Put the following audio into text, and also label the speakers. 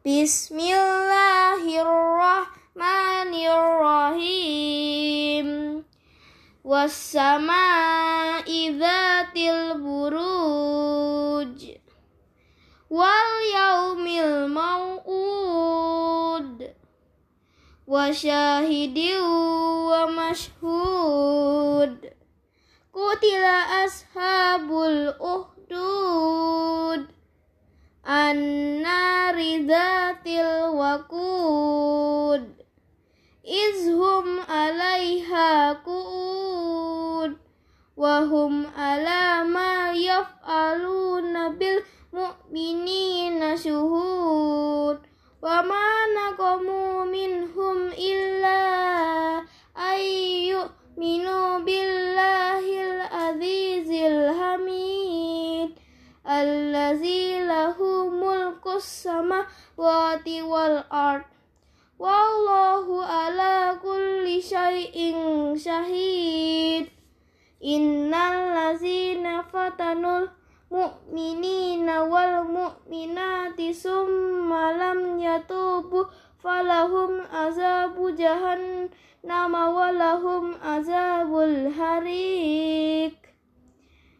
Speaker 1: Bismillahirrahmanirrahim. Wassama'i dzatil buruj. Wal yaumil mau'ud. Wa syahidin wa mashhud. Kutila ashabul uhdud An-nari dhatil waqud Izhum alaiha ku'ud. Wahum ala ma yaf'aluna bil mu'minina syuhud. Wa ma naqamu minhum illa ayyu minu billahil azizil hamid. Allazi samawati wal ard. Wallahu ala kulli syai'in syahid. Innal lazina fatanul mu'minina wal mu'minati summa lam yatubu falahum azabu jahannam walahum azabul harik